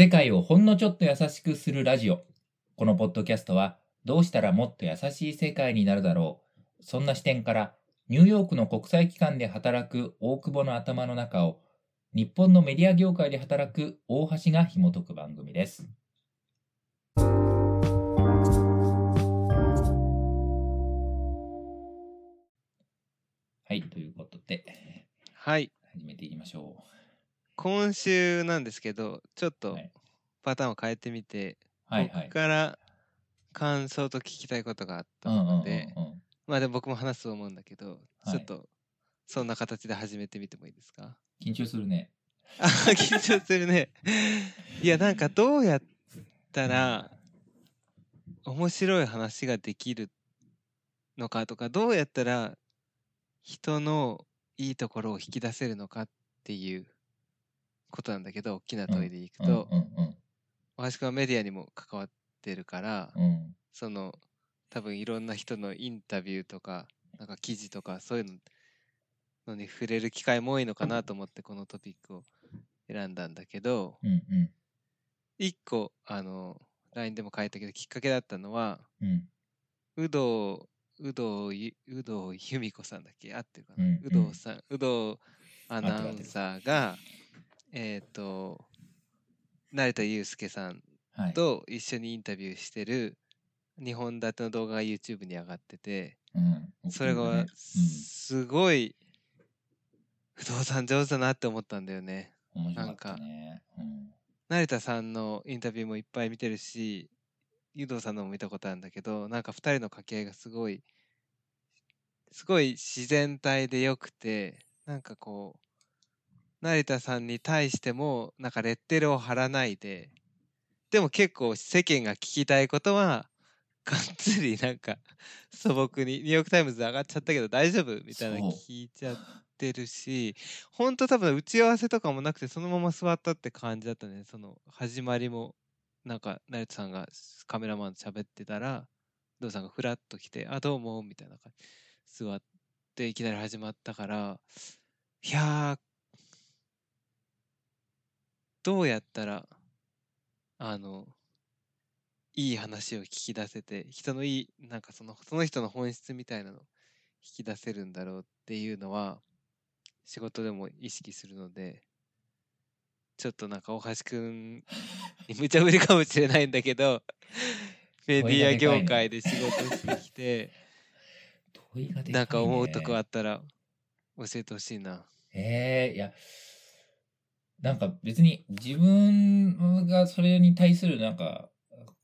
世界をほんのちょっと優しくするラジオ。このポッドキャストは、どうしたらもっと優しい世界になるだろう。そんな視点から、ニューヨークの国際機関で働く大久保の頭の中を、日本のメディア業界で働く大橋が紐解く番組です。はい、ということで、はい。始めていきましょ今週なんですけど、ちょっう。とはい、パターンを変えてみて、はい、はい僕。から感想と聞きたいことがあったうんうんうんので、うん。まあでも僕も話すと思うんだけど、はいちょっとそんな形で始めてみてもいいですか？緊張するね。あ 緊張するね。いや、なんかどうやったら面白い話ができるのかとか、どうやったら人のいいところを引き出せるのかっていうことなんだけど、大きな問いでいくと、うんうん大橋君はメディアにも関わってるから、うん。うんその多分いろんな人のインタビューとかなんか記事とかそういうののに触れる機会も多いのかなと思ってこのトピックを選んだんだけどうんうん。一個あの LINE でも書いたけどきっかけだったのはうん。有働有働ゆ有働由美子さんだっけ？合ってるかな、うん有働さん有働アナウンサーがえっ、と成田悠輔さんはい。と一緒にインタビューしてる2本立ての動画が YouTube に上がっててうんそれがうんすごい不動産上手だなって思ったんだよね。面白か。うん成田さんのインタビューもいっぱい見てるし湯道さんのも見たことあるんだけどなんか2人の掛け合いがすごいすごい自然体でよくてなんかこう成田さんに対してもなんかレッテルを貼らないででも結構世間が聞きたいことは がっつりなんか素朴にニューヨーク・タイムズ上がっちゃったけど大丈夫みたいな聞いちゃってるしほんと多分打ち合わせとかもなくてそのまま座ったって感じだったね。その始まりもなんか成田さんがカメラマンと喋ってたらドウさんがフラッと来て「あどうも」みたいな感じ。座っていきなり始まったからいやどうやったらあのいい話を聞き出せて人のいいなんかそのその人の本質みたいなのを引き出せるんだろうっていうのは仕事でも意識するのでちょっとなんか大橋くんに無茶ぶりかもしれないんだけどメディア業界で仕事してきて なんか思うとこあったら教えてほしいな。ええいや、なんか別に自分がそれに対するなんか、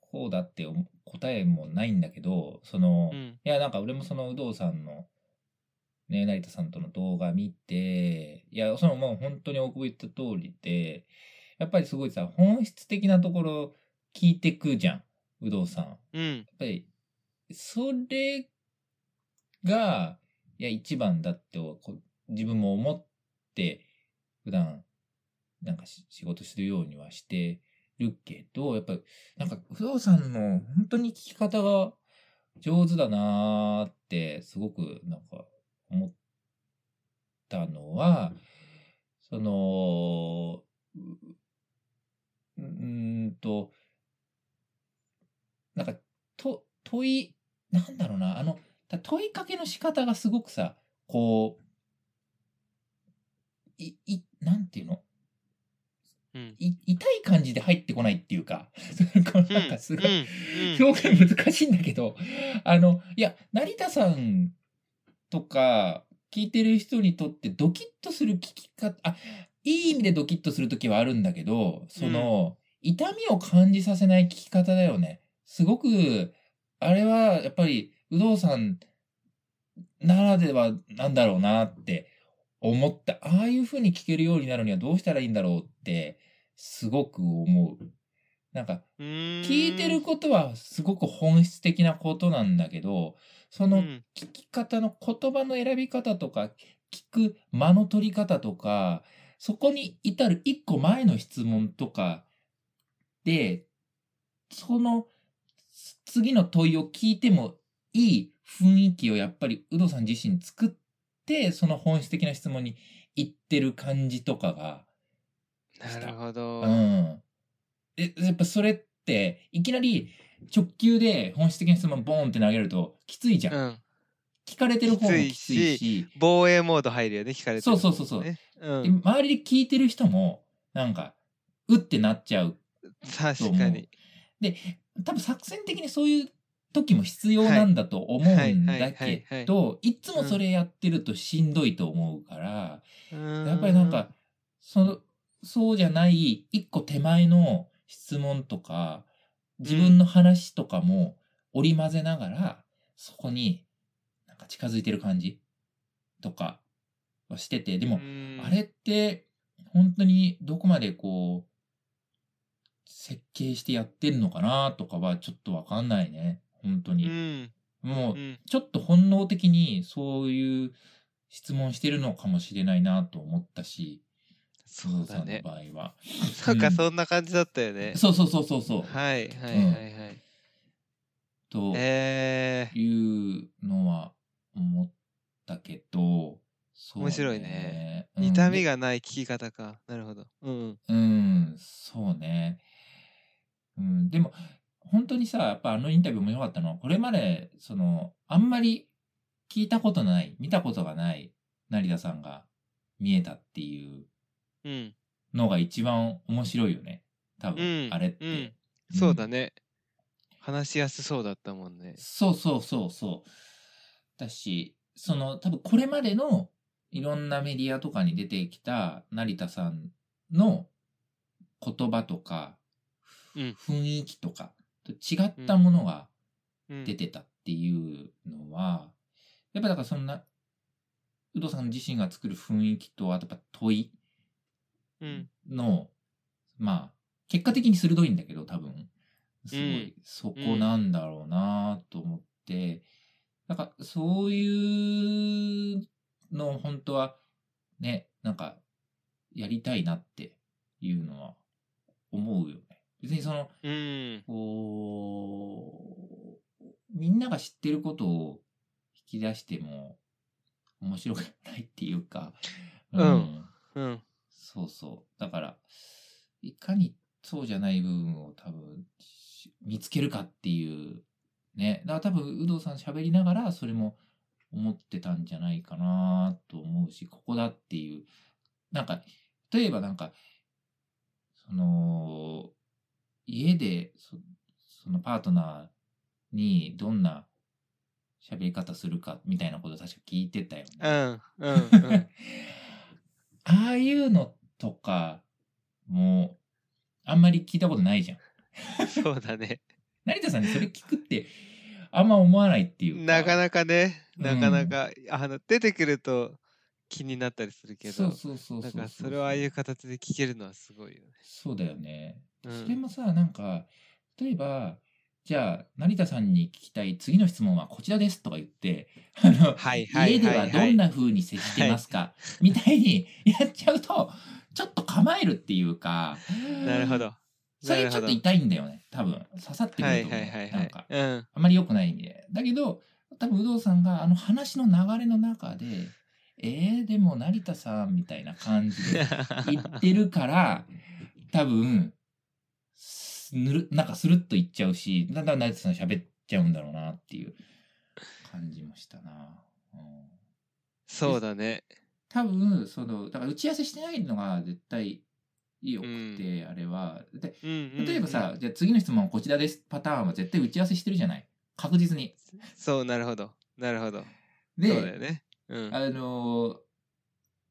こうだって思答えもないんだけど、その、いうんや、なんか俺もその有働さんの、ね、成田さんとの動画見て、いや、そのもう本当に大久保言った通りで、やっぱりすごいさ、本質的なところ聞いてくじゃん、有働さん。やうんっぱり、それが、いや、一番だって自分も思って、普段、なんか仕事するようにはしてるけど、やっぱり、なんか、不動産の本当に聞き方が上手だなーって、すごくなんか思ったのは、その、うんと、なんか、と、問い、なんだろうな、あの、問いかけの仕方がすごくさ、こう、い、い、なんていうの？い、痛い感じで入ってこないっていうか、こうなんかすごい、うんうん表現難しいんだけど、あの、いや、成田さんとか聞いてる人にとってドキッとする聞き方、あ、いい意味でドキッとするときはあるんだけど、その、痛みを感じさせない聞き方だよね。すごく、あれはやっぱり、有働さんならではなんだろうなって思った。ああいう風に聞けるようになるにはどうしたらいいんだろうって、すごく思う。なんか、聞いてることはすごく本質的なことなんだけど、そのうん聞き方の言葉の選び方とか、聞く間の取り方とか、そこに至る一個前の質問とかで、その次の問いを聞いてもいい雰囲気をやっぱり有働さん自身作って、その本質的な質問に行ってる感じとかが、なるほど。うん。え、やっぱそれって、いきなり直球で本質的な質問ボーンって投げるときついじゃん。うん。聞かれてる方もききつついいし、防衛モード入るよね、聞かれてる方そうそうそうそうねでうん。周りで聞いてる人も、なんか、うってなっちゃう。確かに。多分作戦的にそういう時も必要なんだと思うんだけど、いつもそれやってるとしんどいと思うから、ややっぱりなんか、その、そうじゃない一個手前の質問とか、自分の話とかも織り交ぜながら、そこになんか近づいてる感じとかはしてて、でも、あれって本当にどこまでこう、設計してやってるのかなとかはちょっとわかんないね。本当うに。ん。もうう、ん。ちょっと本能的にそういう質問してるのかもしれないなと思ったし、そうだね場合は。なんかうんそんな感じだったよね。そうそうそうそうそう。はいはいはいはい。とえー、いうのは思ったけど、そう面白いね。うん痛みがない聞き方か。なるほど。うん。うん、そうね。うん、でも、本当にさ、やっぱあのインタビューも良かったのは、これまで、その、あんまり聞いたことない、見たことがない成田さんが見えたっていううん。のが一番面白いよね。多分、うんあれって。うんそうだね。話しやすそうだったもんね。そうそうそうそう。だし、その、多分これまでのいろんなメディアとかに出てきた成田さんの言葉とか、うん雰囲気とかと違ったものがうん。出てたっていうのは、やっぱだからそんな、有働さん自身が作る雰囲気と、あとやっぱ問いうん。の、まあ、結果的に鋭いんだけど、多分。すごい、そこなんだろうなと思って、なんか、そういうのを本当は、ね、なんか、やりたいなっていうのは思うよね。別にその、うん。こう、みんなが知ってることを引き出しても面白くないっていうか、うんうん。そうそう。だから、いかにそうじゃない部分を多分し見つけるかっていう、ね。だから多分、有働さん喋りながら、それも思ってたんじゃないかなと思うし、ここだっていう。なんか、例えばなんか、その、家でそ、そのパートナーにどんな喋り方するかみたいなこと確か聞いてたよね。うん。うん。うん。ああいうのとかも、あんまり聞いたことないじゃん。そうだね。成田さんにそれ聞くって、あんま思わないっていうか。なかなかね、うんなかなか、あの、出てくると気になったりするけど、そうそうそうそうだからそれをああいう形で聞けるのはすごいよね。そうだよね。うんそれもさ、なんか、例えば、じゃあ、成田さんに聞きたい次の質問はこちらですとか言って、あの、はいはい家ではいはいはどんな風に接してますか、みたいにやっちゃうと、ちょっと構えるっていうか、なるほど。それちょっと痛いんだよね、多分。刺さってくはいると思う。はいはいはいなんか。。うん。あまり良くない意味で。だけど、多分、有働さんがあの話の流れの中で、えー、でも成田さんみたいな感じで言ってるから、多分、すぬる、なんかスルッと言っちゃうし、だんだん成田さん喋っちゃうんだろうなっていう感じもしたな。うん、そうだね。多分、その、だから打ち合わせしてないのが絶対良くて、あれは。で、うんうんうん例えばさ、じゃあ次の質問はこちらですパターンは絶対打ち合わせしてるじゃない確実に。そう、なるほど。なるほど。で、そうだよね。うん。あのー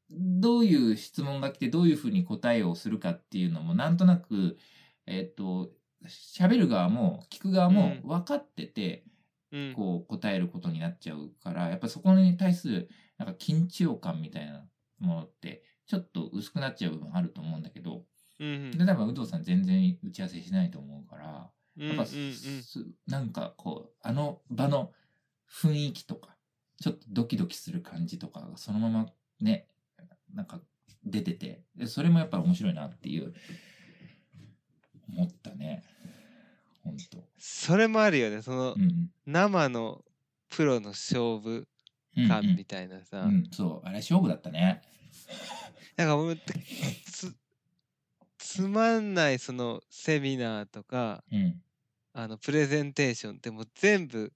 どういう質問が来てどういうふうに答えをするかっていうのもなんとなく、えっ、と、喋る側も聞く側もうん分かってて、うん。こう答えることになっちゃうから、やっぱそこに対するなんか緊張感みたいなものってちょっと薄くなっちゃう部分あると思うんだけど、うんで、多分有働さん全然打ち合わせしないと思うから、うん。やっぱ、なんかこう、あの場の雰囲気とか、ちょっとドキドキする感じとかがそのままね、なんか出てて、でそれもやっぱ面白いなっていう、思ったね。ほんと。それもあるよね。そのう、ん。生のプロの勝負うん感みたいなさ。うん、うんそう、あれ勝負だったね。なんかもう、つ、つまんないそのセミナーとかうん。あのプレゼンテーションってもう全部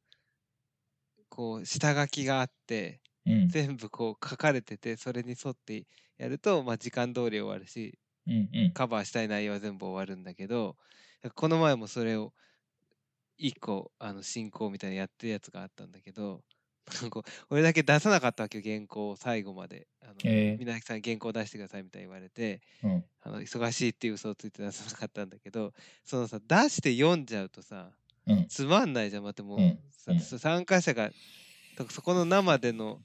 こう下書きがあってうん。全部こう書かれててそれに沿ってやると、まあ、時間通り終わるしうん。うん。カバーしたい内容は全部終わるんだけどこの前もそれを一個あの進行みたいなやってるやつがあったんだけどなんか俺だけ出さなかったわけよ原稿を最後まであのえ皆さん原稿出してくださいみたいに言われてー。うん。あの忙しいっていう嘘をついて出さなかったんだけどそのさ出して読んじゃうとさうん。つまんないじゃんまたもう、うん参加者がとそこの生での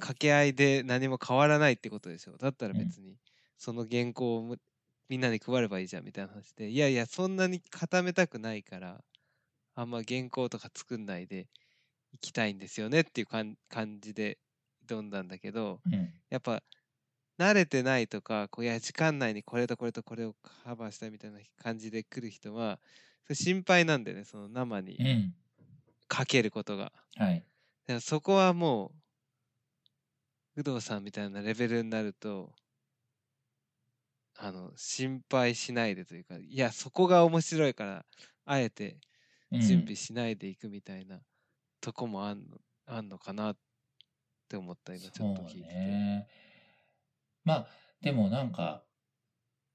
掛け合いで何も変わらないってことでしょだったらうん別にその原稿をむみんなに配ればいいじゃんみたいな話でいやいやそんなに固めたくないからあんま原稿とか作んないでいきたいんですよねっていうかん感じで挑んだんだけどうん。やっぱ慣れてないとかこういや時間内にこれとこれとこれをカバーしたいみたいな感じで来る人は心配なんだよねその生にうん。かけることが。はい。だからそこはもう工藤さんみたいなレベルになるとあの心配しないでというかいやそこが面白いからあえてうん準備しないでいくみたいなとこもあんのあんのかなって思った今ちょっと聞いてて。ね。まあ、でもなんか、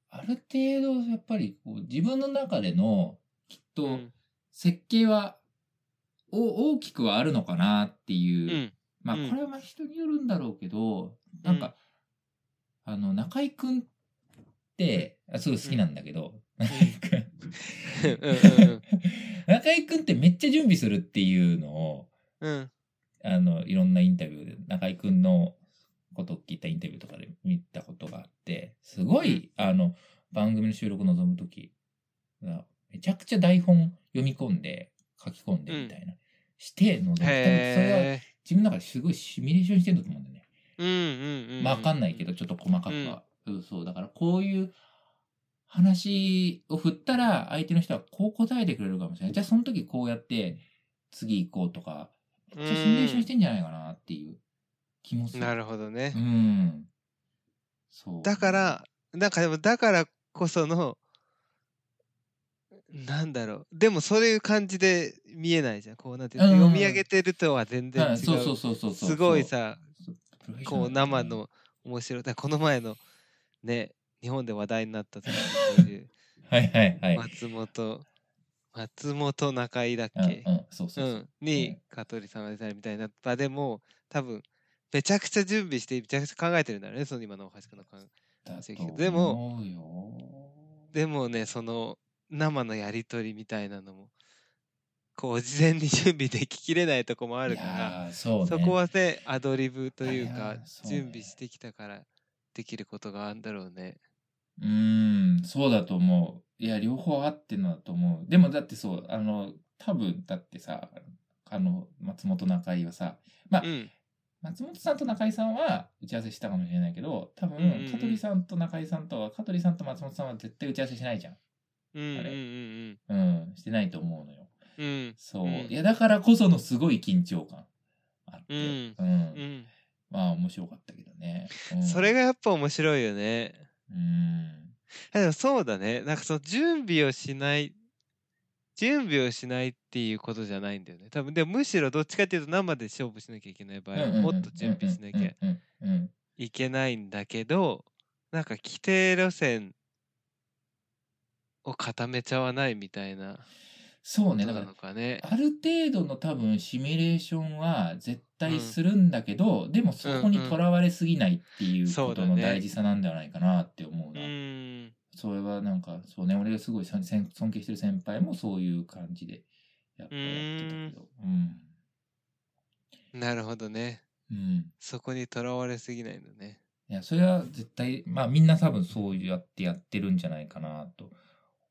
ある程度やっぱりこう自分の中でのきっとうん設計は、お大きくはあるのかなっていう。うんまあうんこれはまあ人によるんだろうけど、なんか、あの、中井くんって、あすごい好きなんだけど、中井くんうんうんうん中井くんってめっちゃ準備するっていうのを、うんあの、いろんなインタビューで、中井くんのことを聞いたインタビューとかで見たことがあって、すごい、あの、番組の収録臨むとき、めちゃくちゃ台本読み込んで、書き込んでみたいな、して臨む。それは。自分の中ですごいシミュレーションしてるんだと思うんだよね。うんうんうん。まあわかんないけど、ちょっと細かくは。うん、そう。だからこういう話を振ったら、相手の人はこう答えてくれるかもしれない。じゃあその時こうやって、次行こうとか、めっちゃシミュレーションしてんじゃないかなっていう気もする。なるほどねう。ん。そう。だから、なんかでもだからこその、なんだろう。でもそういう感じで見えないじゃん。こうなんていうん読み上げてるとは全然違う。うん、そうそうそうそう。すごいさ、こう生の面白い。この前のね、日本で話題になった時にいうはいはいはい。松本、松本中井だっうん、けうん、そうそううそう。ん、に香取さんが出たりみたいな場でも多分めちゃくちゃ準備してめちゃくちゃ考えてるんだろうねその今の大橋君の考えだとでもでもねその生のやり取りみたいなのもこう事前に準備でききれないとこもあるかいらね。そこはねアドリブというか準備してきたからできることがあるんだろうね。うーん、そうだと思う。いや、両方あってのだと思う。でもだってそう、あの、多分だってさ、あの、松本中井はさ、まあ、うん松本さんと中井さんは打ち合わせしたかもしれないけど、多分、うんうんうん香取さんと中井さんとは、香取さんと松本さんは絶対打ち合わせしないじゃん。あれうんうんうんうん、してないと思うのよ。うんうんそう。うんいや、だからこそのすごい緊張感あって、うんまあ、面白かったけどね。うんそれがやっぱ面白いよね。うん。あでもそうだね。なんかその準備をしない、準備をしないっていうことじゃないんだよね。多分でもむしろどっちかっていうと生で勝負しなきゃいけない場合はもっと準備しなきゃいけないんだけど、なんか規定路線を固めちゃわないみたいなそうね、だからね。ある程度の多分シミュレーションは絶対するんだけど、でもそこにとらわれすぎないっていうことの大事さなんではないかなって思ううな。ーん。それはなんか、そうね、俺がすごい尊尊敬してる先輩もそういう感じでやっぱやってたけど。うん。なるほどね。うん。そこにとらわれすぎないのね。いや、それは絶対、まあみんな多分そうやってやってるんじゃないかなと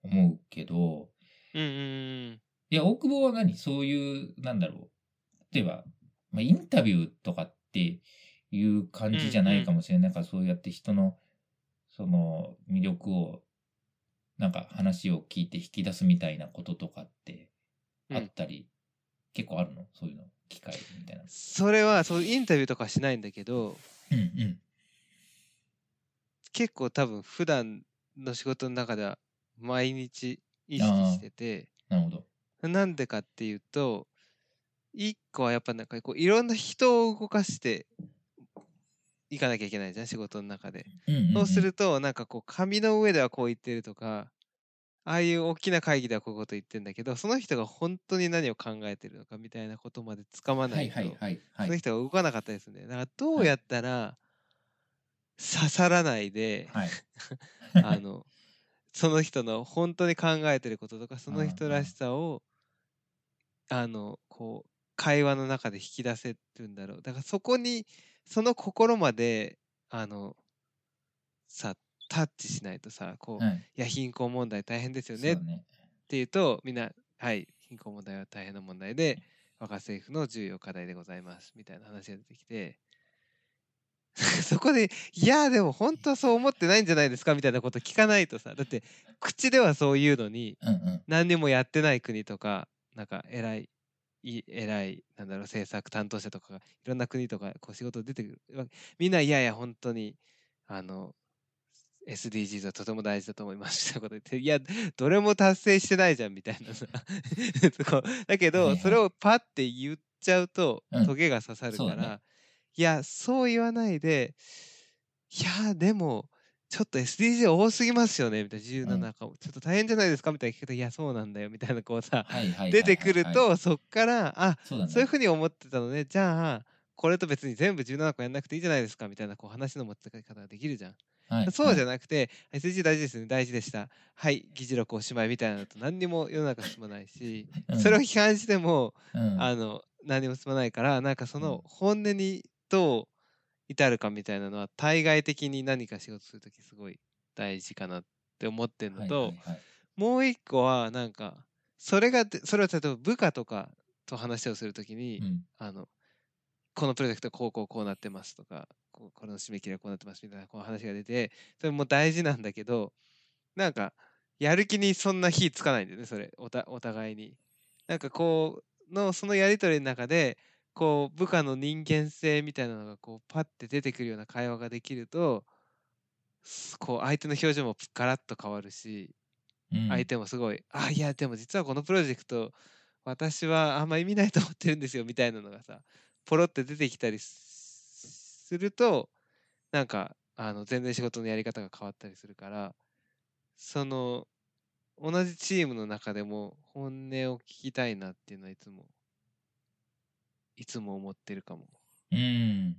思うけど、うんうんうん。いや、大久保は何？そういう、なんだろう。例えば、まあ、インタビューとかっていう感じじゃないかもしれないから、そうやって人の、その、魅力を、なんか話を聞いて引き出すみたいなこととかって、あったり、結構あるの？そういうの、機会みたいな。それはそうインタビューとかしないんだけど、うんうん。結構多分普段の仕事の中では毎日意識してて、なるほど。なんでかっていうと、一個はやっぱなんかこういろんな人を動かしていかなきゃいけないじゃん、仕事の中で。うんうんうんそうすると、なんかこう紙の上ではこう言ってるとか、ああいう大きな会議ではこういうこと言ってんだけど、その人が本当に何を考えてるのかみたいなことまでつかまないいはいはいはい。その人が動かなかったですね。だからどうやったら刺さらないで、はい。あの、その人の本当に考えてることとか、その人らしさを、あの、こう、会話の中で引き出せるんだろう。だからそこに、その心まで、あの、さ、タッチしないとさ、こう、いはい。や、貧困問題大変ですよねっ。ていうと、みんな、はい、貧困問題は大変な問題で、我が政府の重要課題でございます、みたいな話が出てきて、そこで、いや、でも本当はそう思ってないんじゃないですかみたいなこと聞かないとさ、だって、口ではそう言うのに。何にもやってない国とか、なんか偉い、い偉い、なんだろう、政策担当者とかが、いろんな国とか、こう仕事出てくる。みんな、いやいや、本当に、あの、SDGs はとても大事だと思いますみたいなこと言って、いや、どれも達成してないじゃんみたいなさ。だけど、それをパッて言っちゃうと、うんトゲが刺さるから、いや、そう言わないで、いや、でも、ちょっと SDG 多すぎますよねみたいな、17かも、ちょっと大変じゃないですかみたいな聞くと、いや、そうなんだよみたいな、こうさ、はいはいはいはいはい。出てくると、そっから、あ、そうだね。そういうふうに思ってたのね、じゃあ、これと別に全部17個やんなくていいじゃないですかみたいなこう話の持ってき方ができるじゃん。はい、そうじゃななくて、SDG 大事ですね、大事でした。はい、議事録おしまいみたいなのと何にも世の中進まないし、それを批判しても、うん、あの、何も進まないから、なんかその本音にどう至るかみたいなのは、対外的に何か仕事するときすごい大事かなって思ってるのと、はいはいはい。もう一個は、なんか、それがで、それは例えば部下とかと話をするときに、うん。あの、このプロジェクトこうこうこうなってますとか、これの締め切りはこうなってますみたいなこう話が出て、それも大事なんだけど、なんか、やる気にそんな火つかないんだよね、それ、おたお互いに。なんかこう、の、そのやりとりの中で、こう、部下の人間性みたいなのが、こう、パッて出てくるような会話ができると、すこう、相手の表情もガラッと変わるし、うん。相手もすごい、あ、いや、でも実はこのプロジェクト、私はあんま意味ないと思ってるんですよ、みたいなのがさ、ポロって出てきたりすすると、なんか、あの、全然仕事のやり方が変わったりするから、その、同じチームの中でも本音を聞きたいなっていうのはいつも、いつも思ってるかも。うん。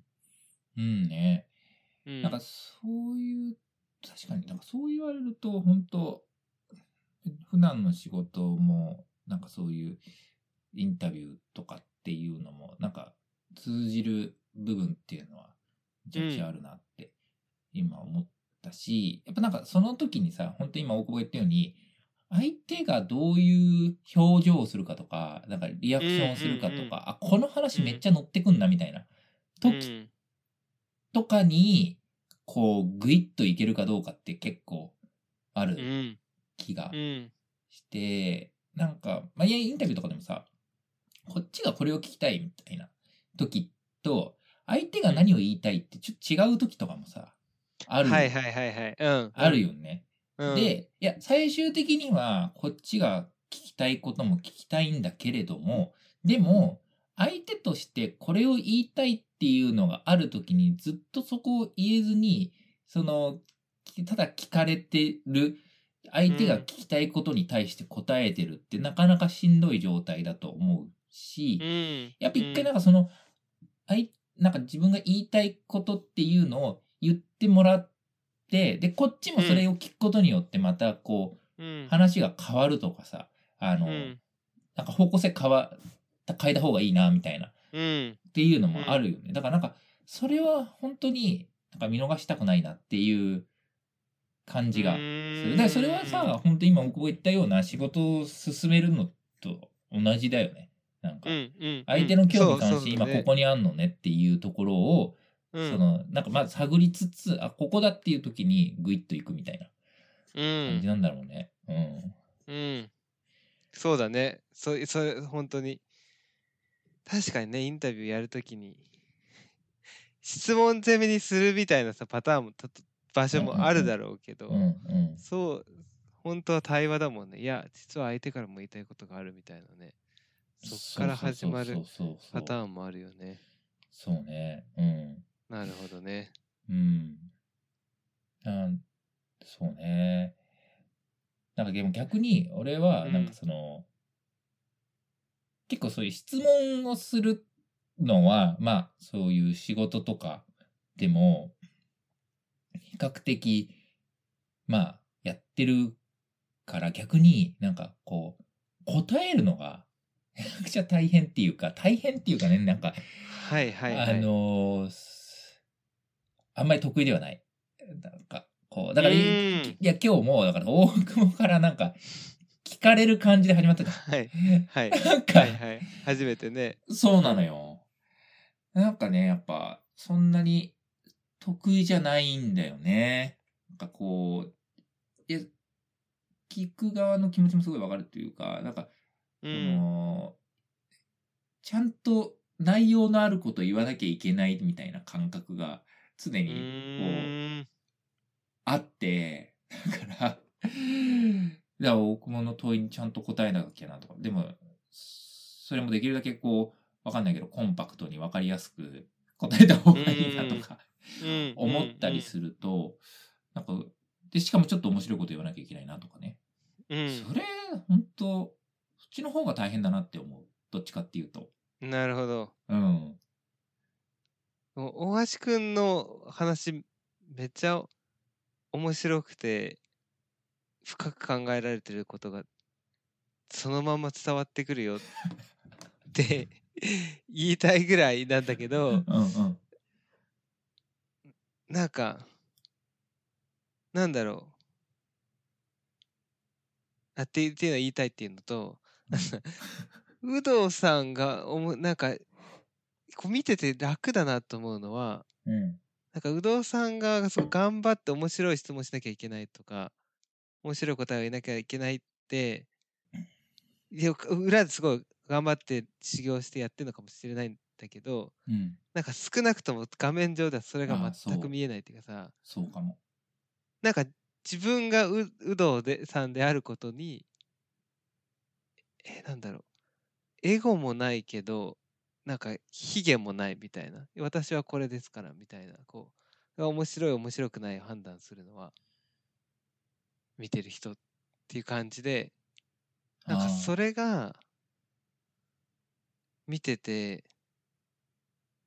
うんね。うん。なんかそういう、確かになんかそう言われると、本当普段の仕事も、なんかそういうインタビューとかっていうのも、なんか通じる部分っていうのは、めちゃくちゃあるなって今思ったし、やっぱなんかその時にさ、本当に今大久保言ったように、相手がどういう表情をするかとか、なんかリアクションをするかとか、うんうんうんあ、この話めっちゃ乗ってくんなみたいな時うんとかに、こう、グイッといけるかどうかって結構あうるん。気がうん。して、なんか、まあ、いやインタビューとかでもさ、こっちがこれを聞きたいみたいな時と、相手が何を言いたいってちょっと違う時とかもさ、ある、はいはいはいはい。うん。あるよね。うん。で、いや、最終的には、こっちが聞きたいことも聞きたいんだけれども、でも、相手としてこれを言いたいっていうのがあるときに、ずっとそこを言えずに、その、きただ聞かれてる、相手が聞きたいことに対して答えてるって、なかなかしんどい状態だと思うし、うん。やっぱ一回なんかその、あい、なんか自分が言いたいことっていうのを言ってもらって、で、こっちもそれを聞くことによってまたこう、うん。話が変わるとかさ、あの、うん。なんか方向性変わ、変えた方がいいな、みたいな、っうん。ていうのもあるよね。だからなんか、それは本当になんか見逃したくないなっていう感じがする。だからそれはさ、本当に今僕が言ったような仕事を進めるのと同じだよね。なんか。相手の興味関心、今ここにあんのねっていうところを、うんその、なんかまず探りつつ、あ、ここだっていう時にグイッと行くみたいなうん。感じなんだろうね。うん。うん。そうだね。そそれ、本当に。確かにね、インタビューやるときに、質問攻めにするみたいなさ、パターンも場所もあるだろうけど、うんうん。そう、本当は対話だもんね。いや、実は相手からも言いたいことがあるみたいなね。そっから始まるパターンもあるよね。そうね。うん。なるほどね。うん。なんそうね。なんかでも逆に、俺は、うんなんかその、結構そういう質問をするのは、まあ、そういう仕事とかでも、比較的、まあ、やってるから逆になんかこう、答えるのが、めちゃくちゃ大変っていうか、大変っていうかね、なんか、はいはいはい。あのーあんまり得意ではない。なんか、こう、だから、いうんや、今日も、だから、大久保からなんか、聞かれる感じで始まったじゃん。はい はい。なんか、はいはい。初めてね。そうなのよ。なんかね、やっぱ、そんなに得意じゃないんだよね。なんかこう、いや、聞く側の気持ちもすごいわかるというか、なんか、うそん。の、ちゃんと内容のあること言わなきゃいけないみたいな感覚が常うにこう。あって、だから、だから大久保の問いにちゃんと答えなきゃなとか、でも、それもできるだけこう、わかんないけど、コンパクトにわかりやすく答えた方がいいなとかうん思ったりすると、なんか、で、しかもちょっと面白いこと言わなきゃいけないなとかね。うんそれ、本当そっちの方が大変だなって思う。どっちかっていうと。うん。なるほど。うん。大橋くんの話めっちゃ面白くて深く考えられてることがそのまま伝わってくるよって 言いたいぐらいなんだけどうんうん。なんかなんだろうあってっていうのは言いたいっていうのと 有働さんがおもなんかこう見てて楽だなと思うのはうん。なんか有働さんがそう頑張って面白い質問しなきゃいけないとか面白い答えを言いなきゃいけないって裏ですごい頑張って修行してやってるのかもしれないんだけどうん。なんか少なくとも画面上ではそれが全く見えないっていうかさそうかも。なんか自分がう有働でさんであることにえなんだろうエゴもないけどなんか卑下もないみたいな私はこれですからみたいなこうが面白い面白くないを判断するのは見てる人っていう感じでなんかそれ、れが見てて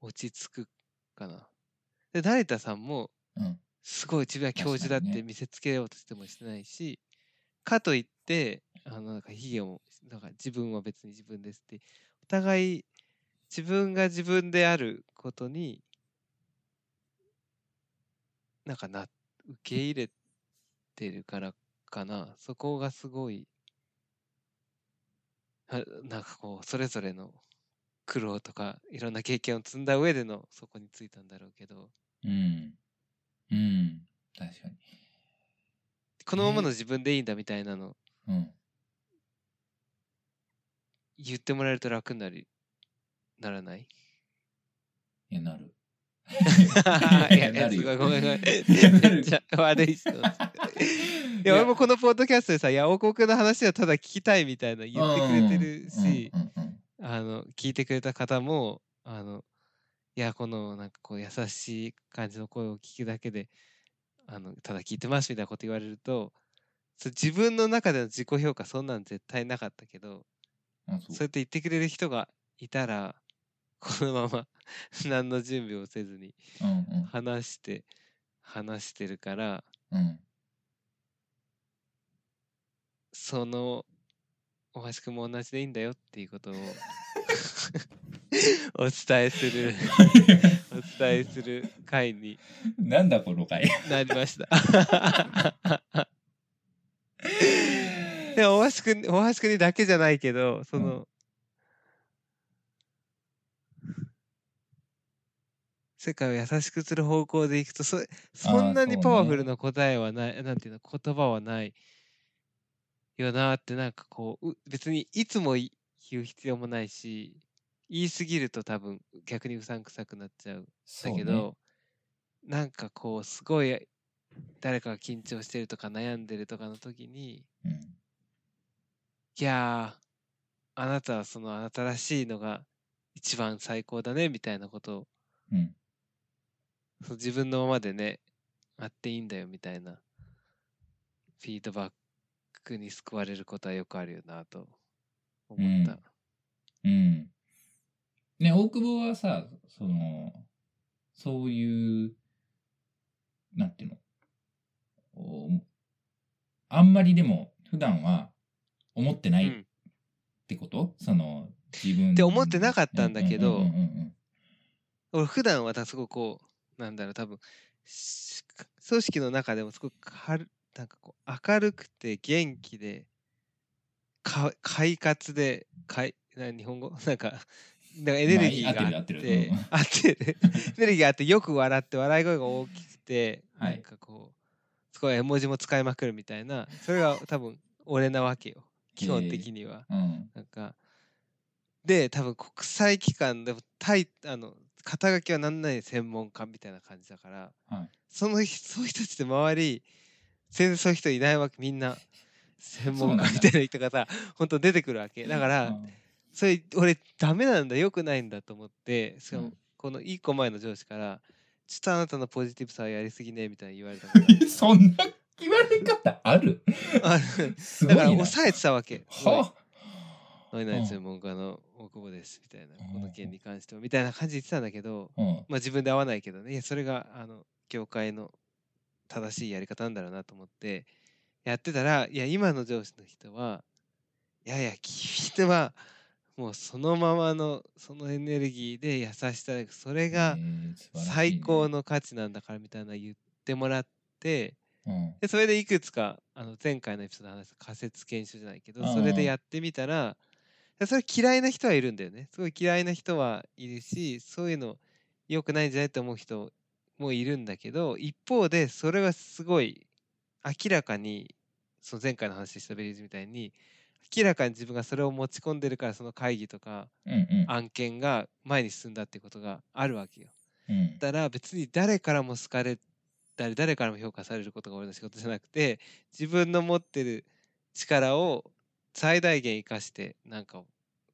落ち着くかな。で成田さんもうん。すごい自分は教授だって見せつけようとしてもしてないし、かといってあのなんか卑下もなんか自分は別に自分ですってお互い自分が自分であることになんかな受け入れてるからかなそこがすごいあなんかこうそれぞれの苦労とかいろんな経験を積んだ上でのそこについたんだろうけどうん。うん。確かに。このままの自分でいいんだみたいなのうん。言ってもらえると楽になりならない？いや、なる。いやいやすごいごめんごめん。めっちゃ悪い人 いや俺もこのポッドキャストでさ「いや王国の話はただ聞きたい」みたいな言ってくれてるしあの聞いてくれた方もあのいやこのなんかこう優しい感じの声を聞くだけであのただ聞いてますみたいなこと言われると自分の中での自己評価そんなん絶対なかったけどあそう。そうやって言ってくれる人がいたらこのまま 何の準備をせずにうん話して話してるからうんうんその大橋君も同じでいいんだよっていうことを お伝えする お伝えする回になんだこの回。なりました。でも大橋君大橋君にだけじゃないけどその、世界を優しくする方向でいくとそそんなにパワフルな答えはない、なんていうの言葉はないよなってなんかこうう別にいつもい言う必要もないし言い過ぎると多分逆にうさんくさくなっちゃうそうねだけど、なんかこうすごい誰かが緊張してるとか悩んでるとかの時に、うん。いやー、あなたはそのあなたらしいのが一番最高だねみたいなことをうん。そう自分のままでね、あっていいんだよみたいなフィードバックに救われることはよくあるよなと思った。うん。ね、大久保はさ、その、そういう、なんていうの、おあんまりでも普段は思ってないっうんてこと、その、自分って思ってなかったんだけどうんうんうんうん俺普段はすごくこうなんだろう多分し組織の中でもすごくなんかこう明るくて元気でか快活でかいな日本語？なんかなんかエネルギーがあっまあ合ってあってる。エネルギーがあってよく笑って笑い声が大きくて、はい。なんかこうすごい絵文字も使いまくるみたいなそれが多分俺なわけよ。基本的には。うん。なんかで多分国際機関でもタイあの肩書きはなんない専門家みたいな感じだからはい。その人 そういう人たちって周り全然そういう人いないわけみんな。専門家みたいな人がさ 本当出てくるわけ。だから、うんそれ俺ダメなんだよくないんだと思ってしかもうん。この1個前の上司から「ちょっとあなたのポジティブさはやりすぎね」みたいに言われた そんな言われ方ある？ある。だから抑えてたわけ。すごいは何々専門家の大久保ですみたいなこの件に関してはみたいな感じで言ってたんだけどうん。まあ自分で合わないけどね。いやそれがあの業界の正しいやり方なんだろうなと思ってやってたらいや今の上司の人はいやいや君はもうそのままのそのエネルギーで優しさでそれが最高の価値なんだからみたいな言ってもらってうん。でそれでいくつかあの前回のエピソードで話仮説検証じゃないけどうんそれでやってみたらでそれ嫌いな人はいるんだよね。すごい嫌いな人はいるしそういうの良くないんじゃないと思う人もいるんだけど一方でそれはすごい明らかにその前回の話したベリーズみたいに明らかに自分がそれを持ち込んでるからその会議とか案件が前に進んだってことがあるわけよ。うん。だから別に誰からも好かれたり誰からも評価されることが俺の仕事じゃなくて自分の持ってる力を最大限生かしてなんかを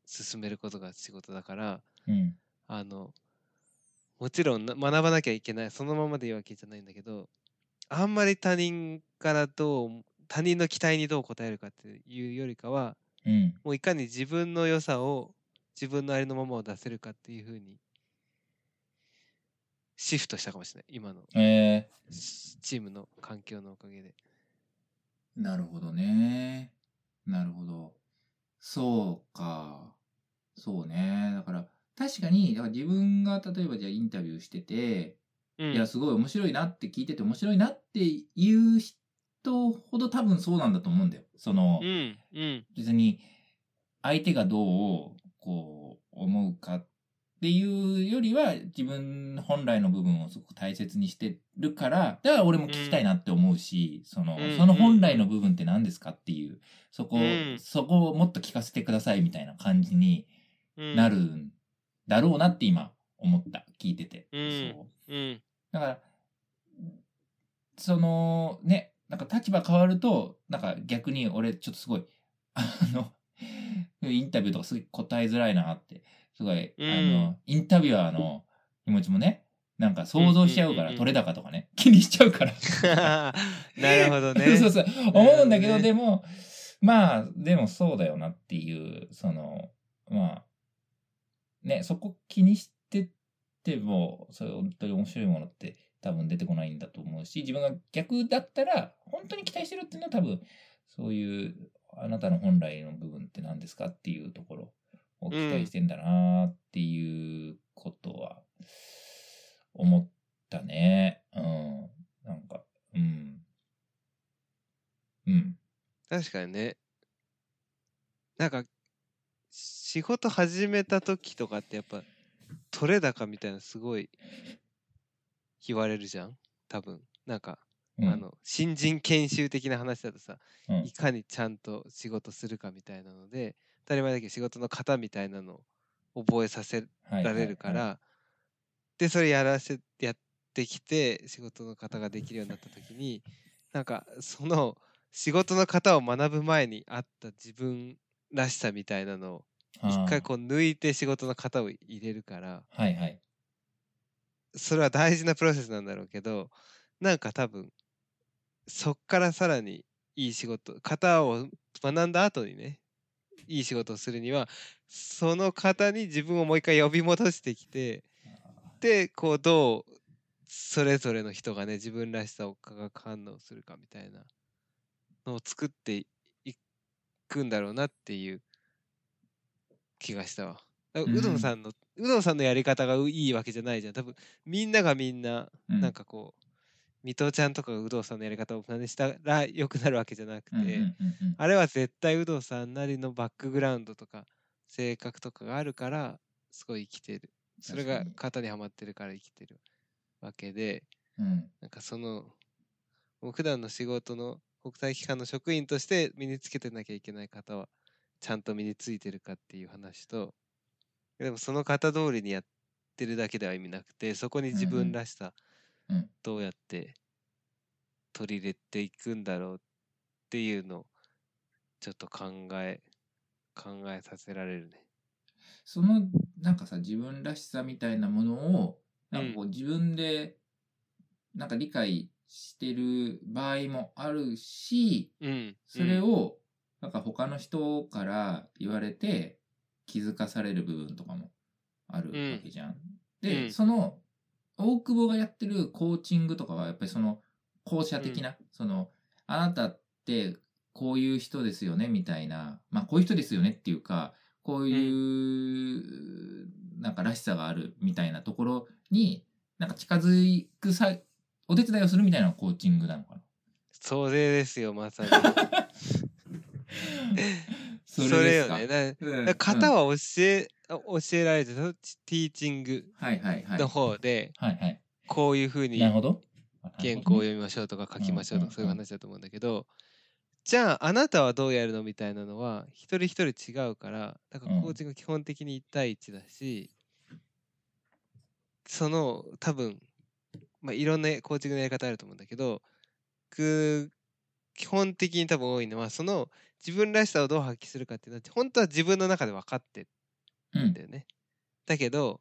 進めることが仕事だからうんあのもちろんな学ばなきゃいけないそのままでいいわけじゃないんだけどあんまり他人からどう他人の期待にどう応えるかっていうよりかはうんもういかに自分の良さを自分のありのままを出せるかっていうふうにシフトしたかもしれない今のえチチームの環境のおかげで。ー、なるほどね。なるほど。そうか。そうね。だから、確かに、だから自分が例えばじゃあインタビューしてて、うんいや、すごい面白いなって聞いてて面白いなっていう人ほど多分そうなんだと思うんだよ。その、うんうん別に相手がどうこう思うかっていうよりは自分本来の部分をすごく大切にしてるからだから俺も聞きたいなって思うし、そのうん。その本来の部分って何ですかっていうそこ、うん。そこをもっと聞かせてくださいみたいな感じにうん。なるんだろうなって今思った聞いてて、うん。そう。うん。だから、そのね、なんか立場変わると、なんか逆に俺ちょっとすごい、あの、インタビューとかすごい答えづらいなって、すごい、うん。あの、インタビュアーの気持ちもね、なんか想像しちゃうから、取れ高とかね、気にしちゃうから。なるほどね。そうそう、思うんだけど、どね。でも、まあ、でもそうだよなっていう、その、まあ、ね、そこ気にしてても、それ本当に面白いものって多分出てこないんだと思うし、自分が逆だったら、本当に期待してるっていうのは多分、そういう、あなたの本来の部分って何ですかっていうところを期待してんだなっていうことは、思ったね。うん。なんか、うん。うん。確かにね。なんか、仕事始めた時とかってやっぱ、取れ高みたいなすごい言われるじゃん？多分。なんか、うんあの、新人研修的な話だとさ、うんいかにちゃんと仕事するかみたいなので、当たり前だけど仕事の型みたいなのを覚えさせはいられるかはいはいら、で、それやらせ、やっってきて仕事の方ができるようになった時になんかその仕事の方を学ぶ前にあった自分らしさみたいなのを一回こう抜いて仕事の型を入れるからはいはい。それは大事なプロセスなんだろうけどなんか多分そっからさらにいい仕事型を学んだ後にねいい仕事をするにはその方に自分をもう一回呼び戻してきてでこうどうそれぞれの人がね自分らしさを化学反応するかみたいなのを作っていくんだろうなっていう気がしたわ。うんうどんさんの、うどんさんのやり方がういいわけじゃないじゃん。多分みんながみんなうんなんかこう、水戸ちゃんとかが有働さんのやり方を真似したら良くなるわけじゃなくて、うんうんうんうん。あれは絶対有働さんなりのバックグラウンドとか性格とかがあるからすごい生きてる。それが型に。はまってるから生きてるわけでうん。なんかその普段の仕事の国際機関の職員として身につけてなきゃいけない方はちゃんと身についてるかっていう話とでもその型通りにやってるだけでは意味なくてそこに自分らしさうんどうやって取り入れていくんだろうっていうのをちょっと考え考えさせられるね。そのなんかさ自分らしさみたいなものをなんかこう自分でなんか理解してる場合もあるしうん、それをなんか他の人から言われて気づかされる部分とかもあるわけじゃん。で、うん。その大久保がやってるコーチングとかはやっぱりその後者的な、そのあなたってこういう人ですよねみたいなまあこういう人ですよねっていうかこういう、なんからしさがあるみたいなところになんか近づくさお手伝いをするみたいなコーチングなのかな。それですよまさに。それよね。型うんは教え、あ教えられてたティーチング。の方で。こういうふうに。原稿を読みましょうとか書きましょうとうんかそういう話だと思うんだけど、じゃああなたはどうやるのみたいなのは一人一人違うからだからうんコーチング基本的に1対1だし、その多分、まあ、いろんなコーチングのやり方あると思うんだけどく基本的に多分多いのはその自分らしさをどう発揮するかっていうのは本当は自分の中で分かってうんんだよね。だけど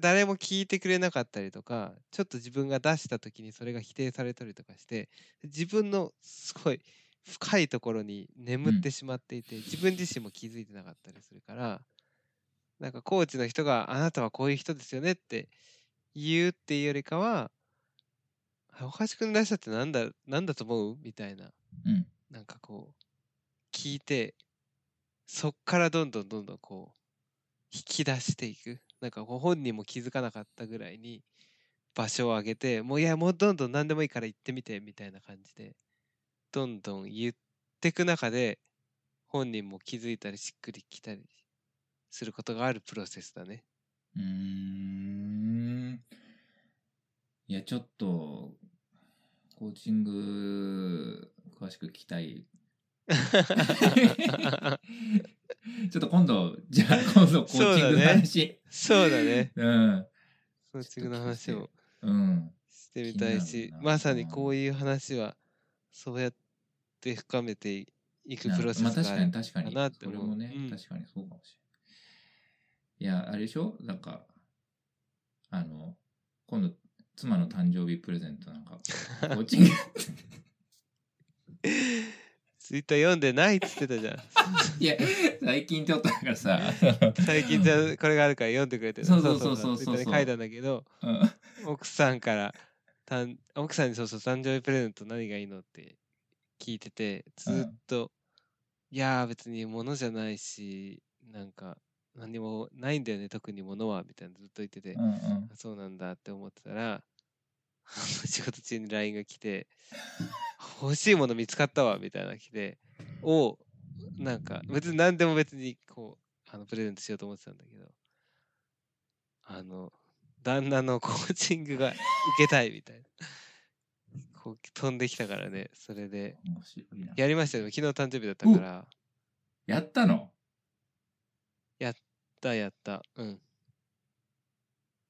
誰も聞いてくれなかったりとかちょっと自分が出した時にそれが否定されたりとかして自分のすごい深いところに眠ってしまっていて、自分自身も気づいてなかったりするからなんかコーチの人が「あなたはこういう人ですよね」って言うっていうよりかは「あ大橋君らしさってなんだなんだと思う?」みたいなうん。なんかこう聞いてそっからどんどんどんどんこう引き出していくなんかこう本人も気づかなかったぐらいに場所を上げてもういやもうどんどん何でもいいから言ってみてみたいな感じでどんどん言ってく中で本人も気づいたりしっくりきたりすることがあるプロセスだね。うん。いや、ちょっと、コーチング、詳しく聞きたい。ちょっと今度、じゃあ今度コーチングの話。そうだね。うん。コーチングの話もうん。してみたい気しになるなまさにこういう話はそうやって深めていくプロセスまあ確かにがある確かに。かなって思うそれもね、うん確かにそうかもしれない。いや、あれでしょ？なんか、あの、今度、妻の誕生日プレゼントなんか、コーチング。ツイッター読んでないっつってたじゃん。いや、最近ちょっとなんかさ、最近じゃあこれがあるから読んでくれてる。そうそうそうそうそう書いたんだけどうん。奥さんからたん奥さんにそうそう誕生日プレゼント何がいいのって聞いててずっと、いやー別に物じゃないしなんか何もないんだよね特に物はみたいなずっと言ってて、うんうん。あそうなんだって思ってたら仕事中に LINE が来て欲しいもの見つかったわみたいなの来てをなんか別に何でも別にこうあのプレゼントしようと思ってたんだけどあの旦那のコーチングが受けたいみたいな。こう飛んできたからねそれで。やりましたよ昨日誕生日だったから。やったの？やったやった。うん。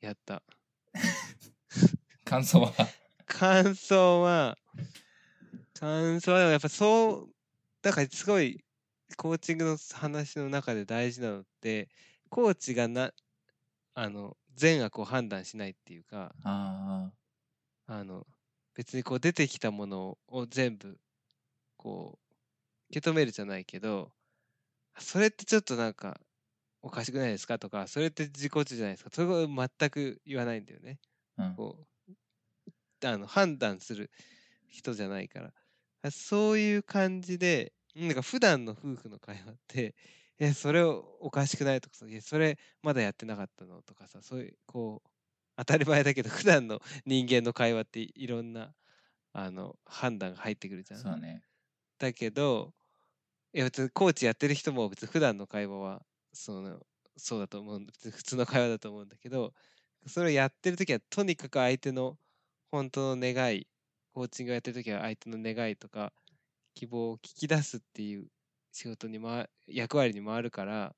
やった。感想は？感想は、感想はやっぱそう、だからすごいコーチングの話の中で大事なのって、コーチがな、あの、善悪を判断しないっていうか、ああの、別にこう出てきたものを全部、こう、受け止めるじゃないけど、それってちょっとなんか、おかしくないですかとか、それって自己中じゃないですか。それを全く言わないんだよね。あ、うん、こう、あの、判断する人じゃないから。あそういう感じで、なんか普段の夫婦の会話って、え、それおかしくないとかさ、いや、それまだやってなかったのとかさ、そういう、こう、当たり前だけど、普段の人間の会話っていろんな、あの、判断が入ってくるじゃん。そうね。だけど、いや別にコーチやってる人も別に普段の会話はそのそうだと思うん別に普通の会話だと思うんだけどそれをやってる時はとにかく相手の本当の願いコーチングをやってる時は相手の願いとか希望を聞き出すっていう仕事に回役割に回るから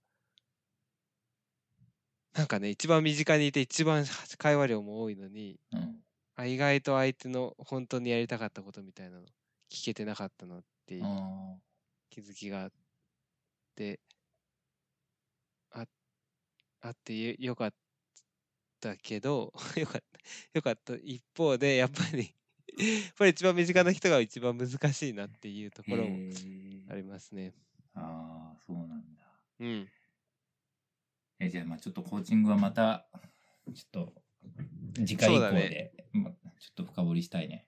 なんかね一番身近にいて一番会話量も多いのにうん。あ意外と相手の本当にやりたかったことみたいなの聞けてなかったなっていうあ気づきがあってああってよよかったけど よかったよかった一方でやっぱり ぱり一番身近な人が一番難しいなっていうとーころもありますね。あー、そうなんだ。うん。えじゃあ、まあちょっとコーチングはまた、ちょっと、次回以降そうだねで、ま、ちょっと深掘りしたいね。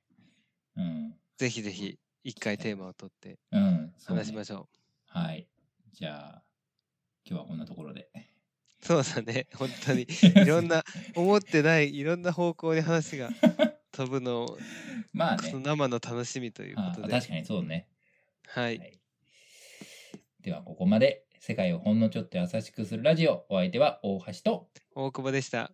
うん。ぜひぜひ一回テーマを取ってうん。話しましょはい。じゃあ、今日はこんなところで。う。そうだね。本当に いろんな思ってないいろんな方向に話が飛ぶのをまあね。生の楽しみということで。あ確かにそうね。はい。はいでは、ここまで世界をほんのちょっと優しくするラジオ。お相手は大橋と、大久保でした。